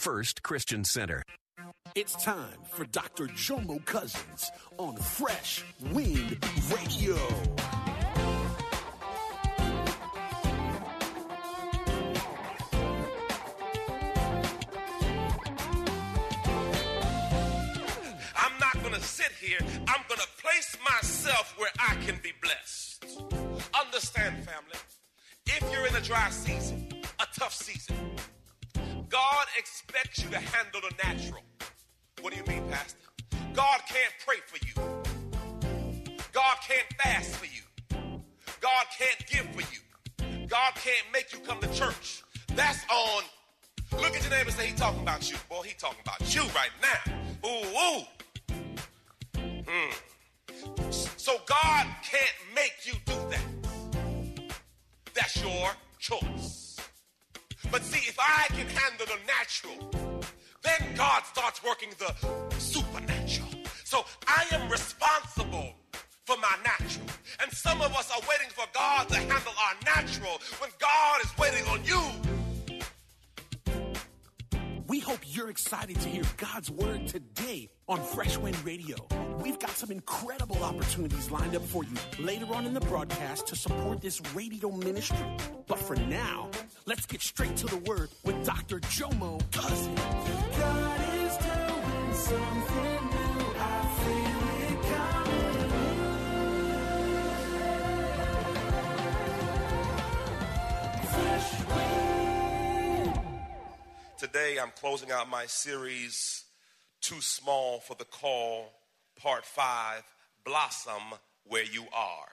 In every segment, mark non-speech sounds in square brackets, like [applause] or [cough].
First Christian Center. It's time for Dr. Jomo Cousins on Fresh Wind Radio. I'm not going to sit here. I'm going to place myself where I can be blessed. Understand, family, if you're in a dry season, a tough season, God expects you to handle the natural. What do you mean, Pastor? God can't pray for you. God can't fast for you. God can't give for you. God can't make you come to church. That's on. Look at your neighbor and say, he talking about you. Boy, he talking about you right now. Ooh, ooh. Mm. So God can't make you do that. That's your choice. But see, if I can handle the natural, then God starts working the supernatural. So I am responsible for my natural. And some of us are waiting for God to handle our natural when God is waiting on you. We hope you're excited to hear God's word today on Fresh Wind Radio. We've got some incredible opportunities lined up for you later on in the broadcast to support this radio ministry. But for now, let's get straight to the word with Dr. Jomo Cousin. God is doing something new. I feel it. Today, I'm closing out my series, Too Small for the Call, Part 5 Blossom Where You Are.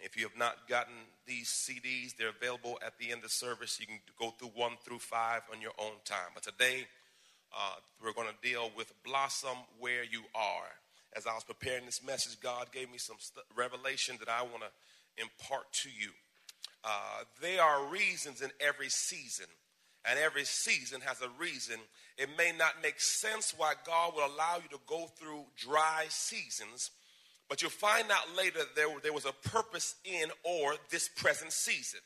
If you have not gotten these CDs, they're available at the end of the service. You can go through 1 through 5 on your own time. But today, uh, we're going to deal with Blossom Where You Are. As I was preparing this message, God gave me some st- revelation that I want to impart to you. Uh, there are reasons in every season and every season has a reason. It may not make sense why God will allow you to go through dry seasons, but you'll find out later there, there was a purpose in or this present season.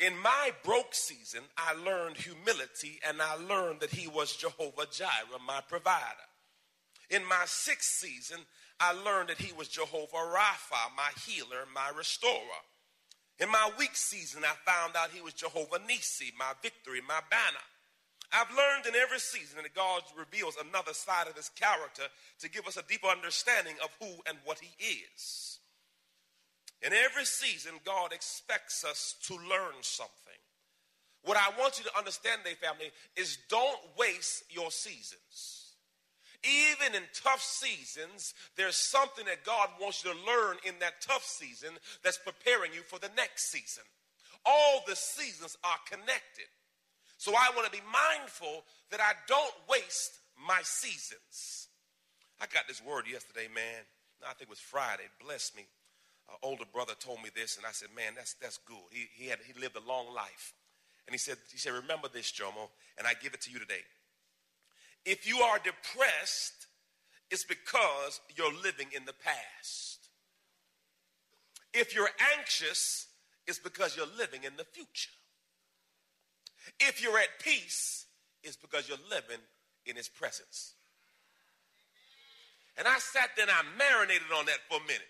In my broke season, I learned humility and I learned that He was Jehovah Jireh, my provider. In my sixth season, I learned that He was Jehovah Rapha, my healer, my restorer. In my weak season, I found out he was Jehovah Nissi, my victory, my banner. I've learned in every season that God reveals another side of his character to give us a deeper understanding of who and what he is. In every season, God expects us to learn something. What I want you to understand, day family, is don't waste your seasons. Even in tough seasons, there's something that God wants you to learn in that tough season that's preparing you for the next season. All the seasons are connected. So I want to be mindful that I don't waste my seasons. I got this word yesterday, man. I think it was Friday. Bless me. An older brother told me this, and I said, "Man, that's that's good." He he had he lived a long life, and he said he said, "Remember this, Jomo, and I give it to you today." If you are depressed, it's because you're living in the past. If you're anxious, it's because you're living in the future. If you're at peace, it's because you're living in his presence. And I sat there and I marinated on that for a minute.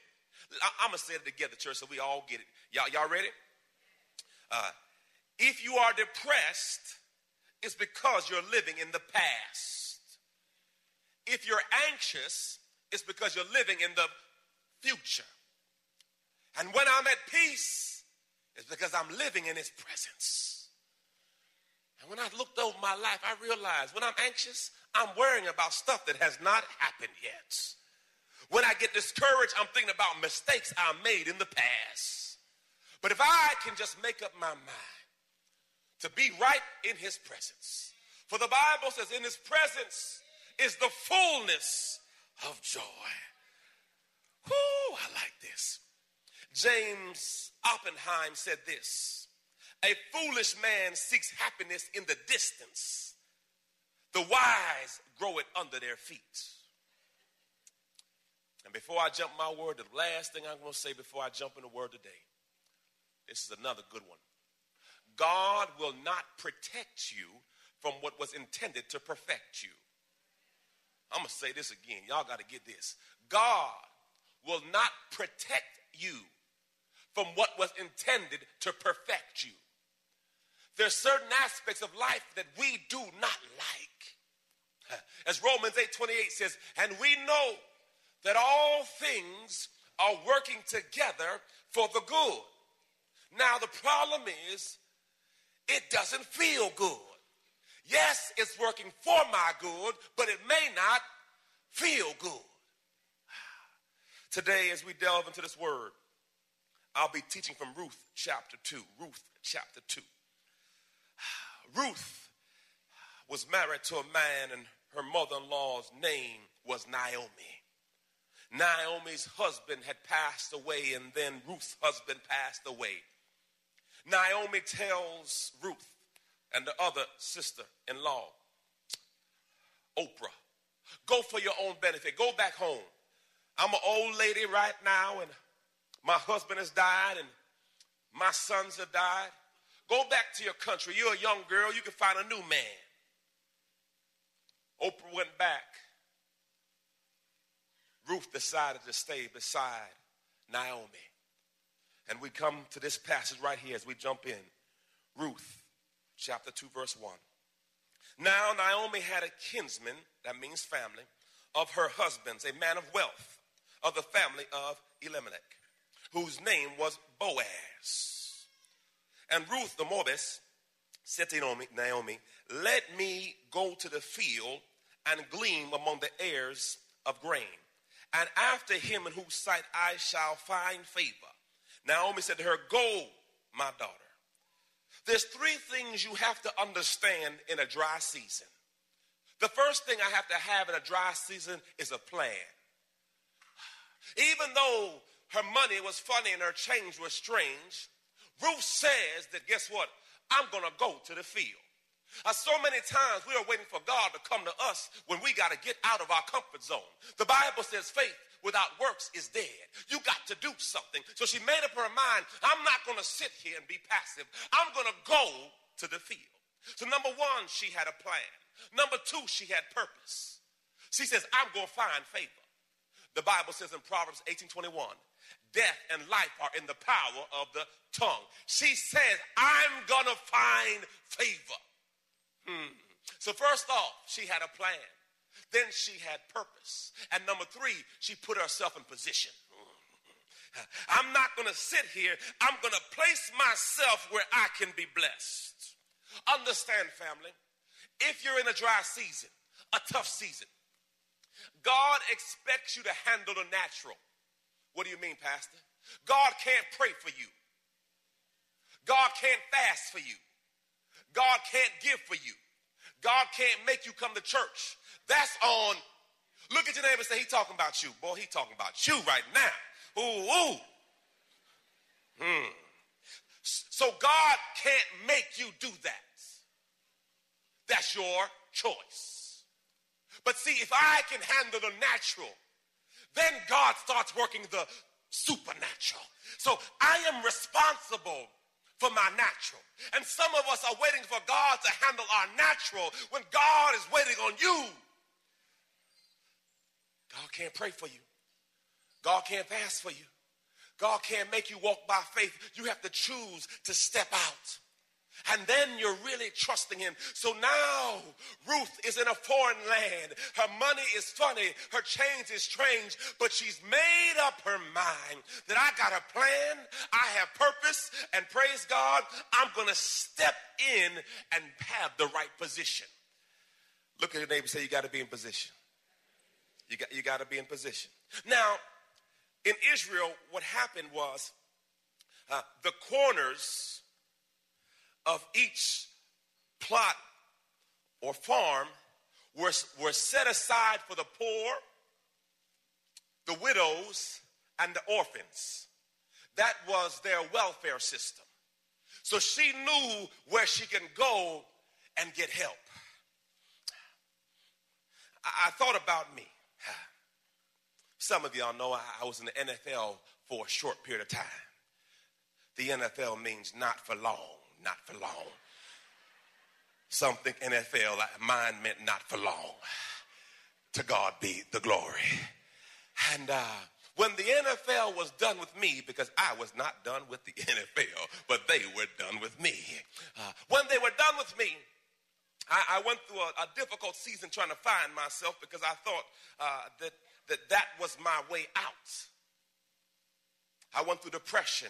I, am going to say it together, church, so we all get it. Y'all, y'all ready? Uh, if you are depressed, it's because you're living in the past. If you're anxious, it's because you're living in the future. And when I'm at peace, it's because I'm living in his presence. And when I looked over my life, I realized when I'm anxious, I'm worrying about stuff that has not happened yet. When I get discouraged, I'm thinking about mistakes I made in the past. But if I can just make up my mind to be right in his presence, For the Bible says, in his presence is the fullness of joy. Whoo, I like this. James Oppenheim said this A foolish man seeks happiness in the distance, the wise grow it under their feet. And before I jump my word, the last thing I'm going to say before I jump in the word today, this is another good one. God will not protect you from what was intended to perfect you. I'm going to say this again. Y'all got to get this. God will not protect you from what was intended to perfect you. There's certain aspects of life that we do not like. [laughs] As Romans 8:28 says, and we know that all things are working together for the good. Now the problem is it doesn't feel good. Yes, it's working for my good, but it may not feel good. [sighs] Today, as we delve into this word, I'll be teaching from Ruth chapter 2. Ruth chapter 2. Ruth was married to a man, and her mother in law's name was Naomi. Naomi's husband had passed away, and then Ruth's husband passed away. Naomi tells Ruth and the other sister in law, Oprah, go for your own benefit. Go back home. I'm an old lady right now, and my husband has died, and my sons have died. Go back to your country. You're a young girl. You can find a new man. Oprah went back. Ruth decided to stay beside Naomi. And we come to this passage right here as we jump in. Ruth chapter 2, verse 1. Now Naomi had a kinsman, that means family, of her husband's, a man of wealth, of the family of Elimelech, whose name was Boaz. And Ruth the Moabitess said to Naomi, let me go to the field and glean among the heirs of grain. And after him in whose sight I shall find favor. Naomi said to her, Go, my daughter. There's three things you have to understand in a dry season. The first thing I have to have in a dry season is a plan. Even though her money was funny and her change was strange, Ruth says that guess what? I'm going to go to the field. Uh, so many times we are waiting for God to come to us when we got to get out of our comfort zone. The Bible says faith without works is dead. You got to do something. So she made up her mind I'm not going to sit here and be passive. I'm going to go to the field. So, number one, she had a plan. Number two, she had purpose. She says, I'm going to find favor. The Bible says in Proverbs 18 21, death and life are in the power of the tongue. She says, I'm going to find favor. Hmm. So, first off, she had a plan. Then she had purpose. And number three, she put herself in position. I'm not going to sit here. I'm going to place myself where I can be blessed. Understand, family, if you're in a dry season, a tough season, God expects you to handle the natural. What do you mean, Pastor? God can't pray for you. God can't fast for you. God can't give for you. God can't make you come to church. That's on. Look at your neighbor and say, he talking about you. Boy, he talking about you right now. Ooh, ooh. Hmm. So God can't make you do that. That's your choice. But see, if I can handle the natural, then God starts working the supernatural. So I am responsible for my natural. And some of us are waiting for God to handle our natural when God is waiting on you. God can't pray for you. God can't fast for you. God can't make you walk by faith. You have to choose to step out. And then you're really trusting him. So now Ruth is in a foreign land. Her money is funny. Her change is strange. But she's made up her mind that I got a plan. I have purpose. And praise God, I'm going to step in and have the right position. Look at your neighbor and say, You got to be in position. You got, you got to be in position. Now, in Israel, what happened was uh, the corners of each plot or farm were, were set aside for the poor, the widows, and the orphans. That was their welfare system. So she knew where she can go and get help. I, I thought about me. [sighs] Some of y'all know I, I was in the NFL for a short period of time. The NFL means not for long, not for long. Some think NFL, mine meant not for long. To God be the glory. And uh, when the NFL was done with me, because I was not done with the [laughs] NFL, but they were done with me. Uh, when they were done with me, I, I went through a, a, difficult season trying to find myself because I thought uh, that, that that was my way out. I went through depression,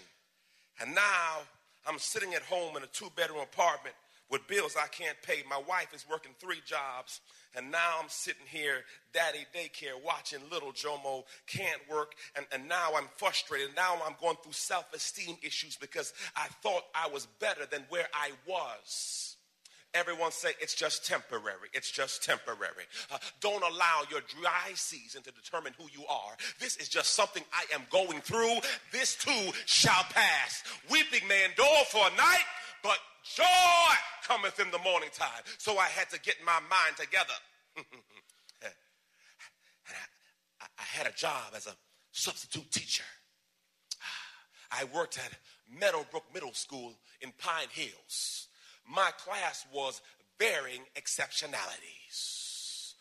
and now I'm sitting at home in a two bedroom apartment with bills I can't pay. My wife is working three jobs, and now I'm sitting here, daddy daycare, watching little Jomo can't work, and, and now I'm frustrated. Now I'm going through self esteem issues because I thought I was better than where I was. Everyone say it's just temporary. It's just temporary. Uh, don't allow your dry season to determine who you are. This is just something I am going through. This too shall pass. Weeping may endure for a night, but joy cometh in the morning time. So I had to get my mind together. and [laughs] I, I had a job as a substitute teacher. I worked at Meadowbrook Middle School in Pine Hills. My class was varying exceptionalities.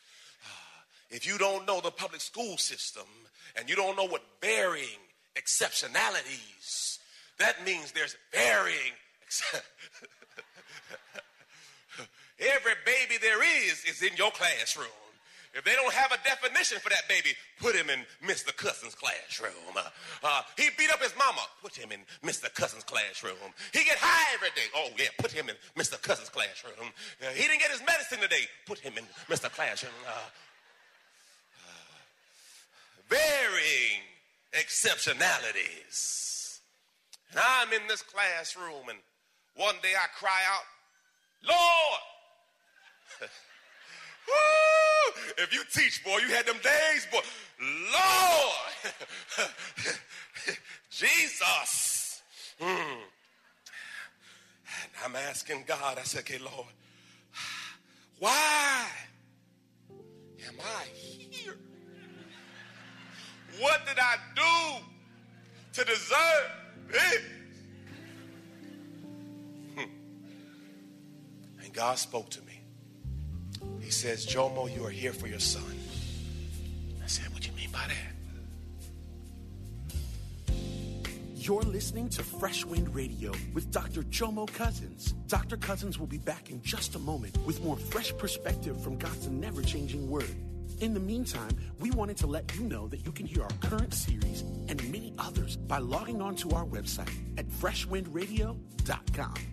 Ah, if you don't know the public school system and you don't know what varying exceptionalities, that means there's varying [laughs] Every baby there is is in your classroom. If they don't have a definition for that baby, put him in Mr. Cousin's classroom. Uh, uh, he beat up his mama, put him in Mr. Cousin's classroom. He get high every day. Oh yeah, put him in Mr. Cousin's classroom. Uh, he didn't get his medicine today, put him in Mr. Classroom. Uh, uh, varying exceptionalities. And I'm in this classroom and one day I cry out, Lord. [laughs] If you teach, boy, you had them days, boy. Lord. [laughs] Jesus. Mm. And I'm asking God, I said, okay, Lord, why am I here? What did I do to deserve it? And God spoke to me. Says, Jomo, you are here for your son. I said, What do you mean by that? You're listening to Fresh Wind Radio with Dr. Jomo Cousins. Dr. Cousins will be back in just a moment with more fresh perspective from God's never changing word. In the meantime, we wanted to let you know that you can hear our current series and many others by logging on to our website at freshwindradio.com.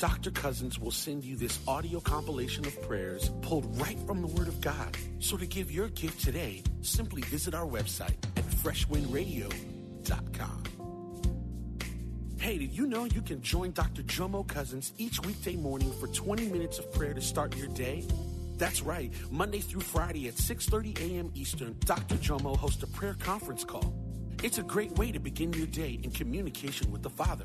Dr. Cousins will send you this audio compilation of prayers pulled right from the Word of God. So to give your gift today, simply visit our website at freshwindradio.com. Hey, did you know you can join Dr. Jomo Cousins each weekday morning for 20 minutes of prayer to start your day? That's right. Monday through Friday at 6:30 a.m. Eastern, Dr. Jomo hosts a prayer conference call. It's a great way to begin your day in communication with the Father.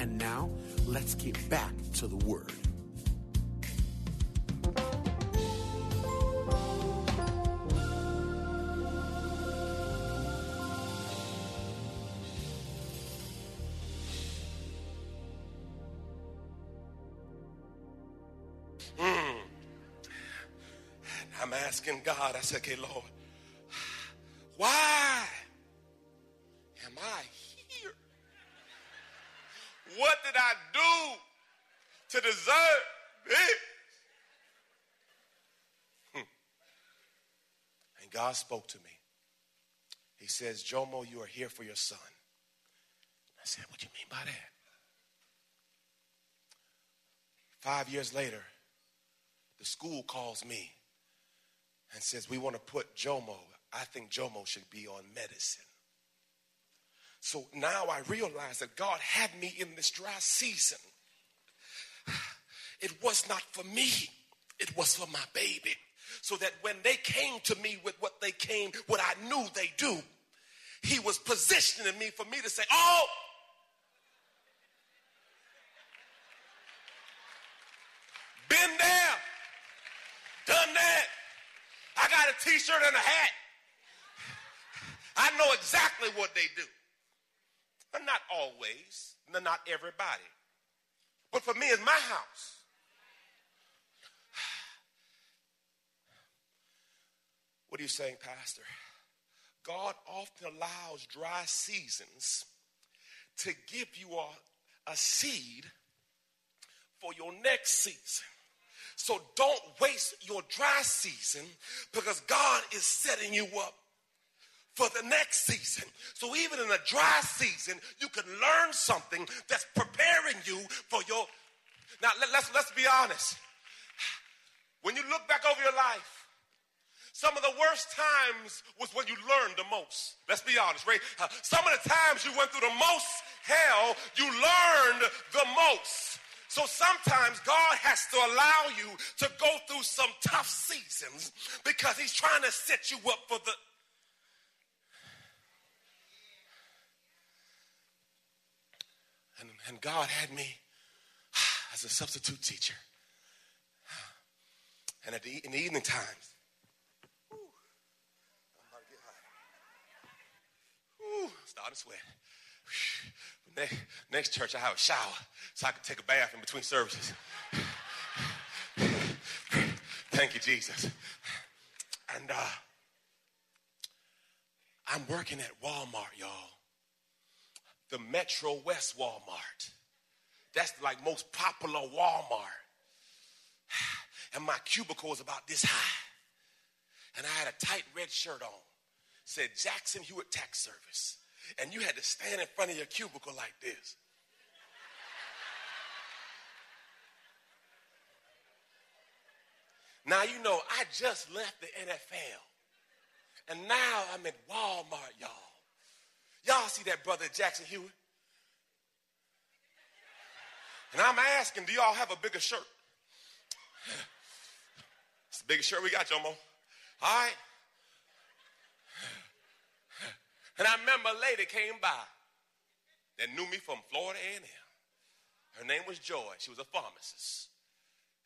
And now, let's get back to the Word. Hmm. I'm asking God, I said, okay, Lord, why am I here? What did I do to deserve this? Hmm. And God spoke to me. He says, Jomo, you are here for your son. I said, what do you mean by that? Five years later, the school calls me and says, We want to put Jomo. I think Jomo should be on medicine. So now I realize that God had me in this dry season. [sighs] It was not for me, it was for my baby. So that when they came to me with what they came, what I knew they do, He was positioning me for me to say, Oh, been there, done that. I got a t-shirt and a hat. [sighs] I know exactly what they do. But not always, not everybody. But for me, it's my house. [sighs] What are you saying, Pastor? God often allows dry seasons to give you a, a seed for your next season. So don't waste your dry season because God is setting you up for the next season. So even in a dry season, you can learn something that's preparing you for your. Now let, let's let's be honest. When you look back over your life, some of the worst times was when you learned the most. Let's be honest, right? Uh, some of the times you went through the most hell, you learned the most. So sometimes God has to allow you to go through some tough seasons because He's trying to set you up for the. And, God had me [sighs] as a substitute teacher. [sighs] And at the, in the evening times, whew, I'm about to get hot. Starting to sweat. Next, next church, I have a shower so I can take a bath in between services. [sighs] Thank you, Jesus. And uh, I'm working at Walmart, y'all. The Metro West Walmart. That's like most popular Walmart. [sighs] And my cubicle was about this high. And I had a tight red shirt on. Said Jackson Hewitt Tax Service and you had to stand in front of your cubicle like this. Now, you know, I just left the NFL. And now I'm at Walmart, y'all. Y'all see that brother Jackson Hewitt? And I'm asking, do y'all have a bigger shirt? It's the biggest shirt we got, Jomo. All right. And I remember a lady came by that knew me from Florida A&M. Her name was Joy. She was a pharmacist.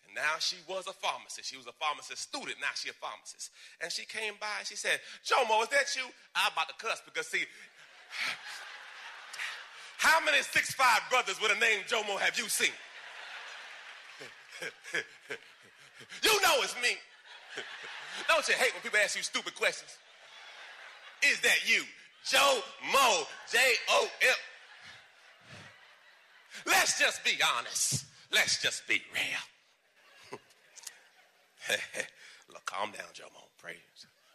And now she was a pharmacist. She was a pharmacist student. Now she a pharmacist. And she came by and she said, Jomo, is that you? I'm about to cuss because see, how many six five brothers with a name Jomo have you seen? [laughs] you know it's me. [laughs] Don't you hate when people ask you stupid questions? Is that you? Joe Mo, J O M. Let's just be honest. Let's just be real. [laughs] Look, calm down, Joe Mo. Praise.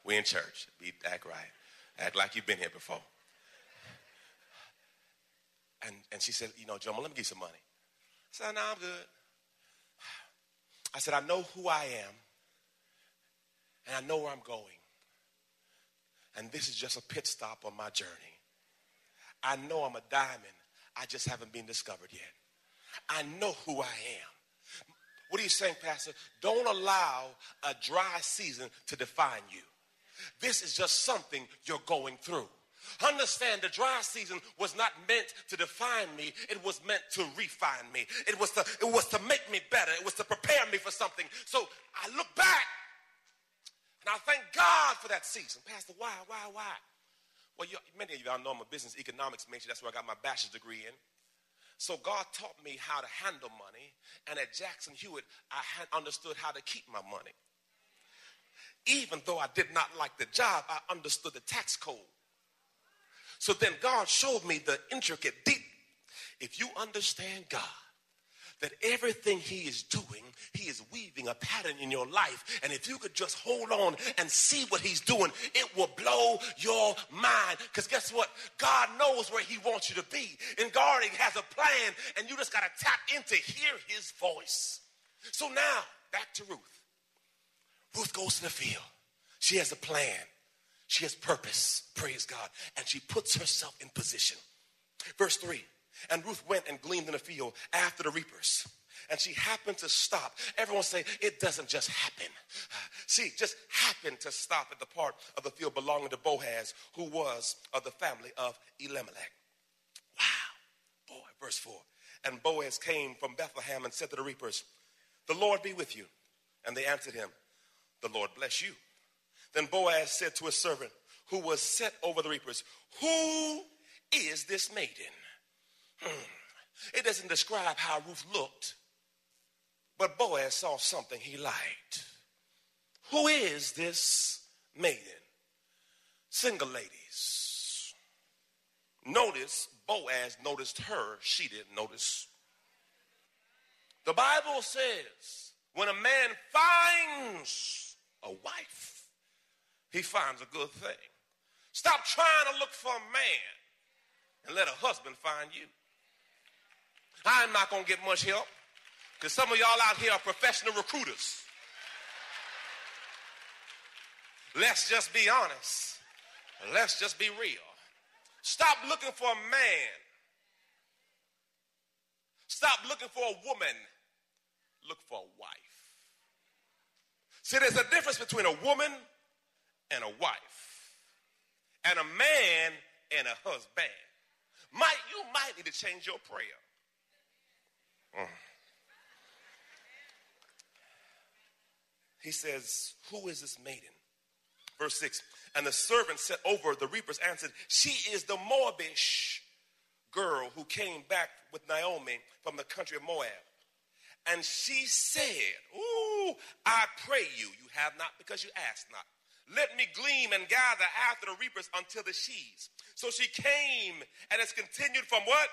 We in church. Be act right. Act like you've been here before. And and she said, you know, Joe Mo, let me give you some money. I said, no, I'm good. I said, I know who I am, and I know where I'm going. And this is just a pit stop on my journey. I know I'm a diamond. I just haven't been discovered yet. I know who I am. What are you saying, Pastor? Don't allow a dry season to define you. This is just something you're going through. Understand the dry season was not meant to define me. It was meant to refine me. It was to, it was to make me better. It was to prepare me for something. So I look back and I thank God for that season. Pastor, why, why, why? Well, many of y'all know I'm a business economics major. That's where I got my bachelor's degree in. So God taught me how to handle money. And at Jackson Hewitt, I understood how to keep my money. Even though I did not like the job, I understood the tax code. So then God showed me the intricate deep. If you understand God, that everything he is doing, he is weaving a pattern in your life. And if you could just hold on and see what he's doing, it will blow your mind. Because guess what? God knows where he wants you to be. And God has a plan, and you just got to tap in to hear his voice. So now, back to Ruth. Ruth goes to the field. She has a plan. She has purpose, praise God, and she puts herself in position. Verse 3 And Ruth went and gleaned in the field after the reapers. And she happened to stop. Everyone say, it doesn't just happen. [sighs] She just happened to stop at the part of the field belonging to Boaz, who was of the family of Elimelech. Wow. Boy, verse 4. And Boaz came from Bethlehem and said to the reapers, The Lord be with you. And they answered him, The Lord bless you. Then Boaz said to his servant who was set over the reapers, Who is this maiden? Hmm. It doesn't describe how Ruth looked, but Boaz saw something he liked. Who is this maiden? Single ladies. Notice Boaz noticed her, she didn't notice. The Bible says when a man finds a wife, he finds a good thing. Stop trying to look for a man and let a husband find you. I'm not going to get much help because some of y'all out here are professional recruiters. Let's just be honest. Let's just be real. Stop looking for a man. Stop looking for a woman. Look for a wife. See, there's a difference between a woman and a wife, and a man and a husband. Might you might need to change your prayer. Mm. He says, Who is this maiden? Verse 6 And the servant set over the reapers answered, She is the Moabish girl who came back with Naomi from the country of Moab. And she said, Ooh, I pray you, you have not because you asked not. Let me glean and gather after the reapers until the sheaves. So she came and has continued from what?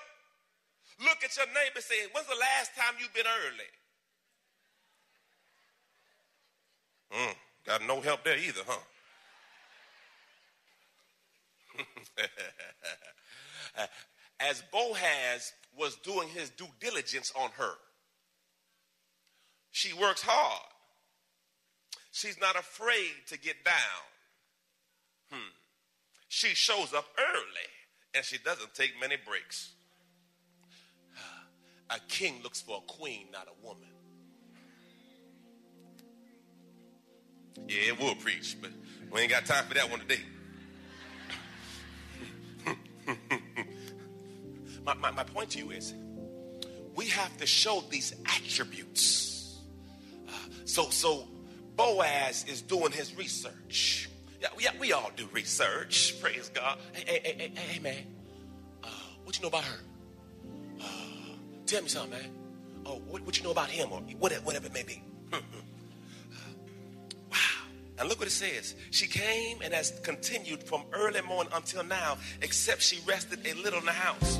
Look at your neighbor say, When's the last time you've been early? Mm, got no help there either, huh? [laughs] As Boaz was doing his due diligence on her, she works hard She's not afraid to get down. Hmm. She shows up early and she doesn't take many breaks. [sighs] A king looks for a queen, not a woman. Yeah, it will preach, but we ain't got time for that one today. [laughs] my, my, my point to you is we have to show these attributes. Uh, so, so Boaz is doing his research. Yeah, yeah we all do research. [laughs] Praise God. Hey, hey, hey, hey, hey man. Uh, what you know about her? Uh, tell me something, man. Oh, what, what you know about him or whatever, whatever it may be. [laughs] wow. And look what it says. She came and has continued from early morning until now, except she rested a little in the house.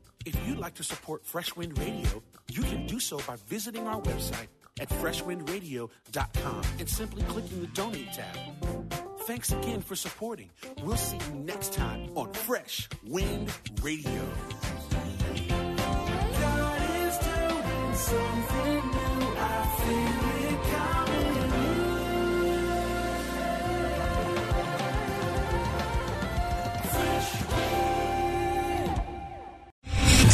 If you'd like to support Fresh Wind Radio, you can do so by visiting our website at freshwindradio.com and simply clicking the donate tab. Thanks again for supporting. We'll see you next time on Fresh Wind Radio. God is doing something new. I feel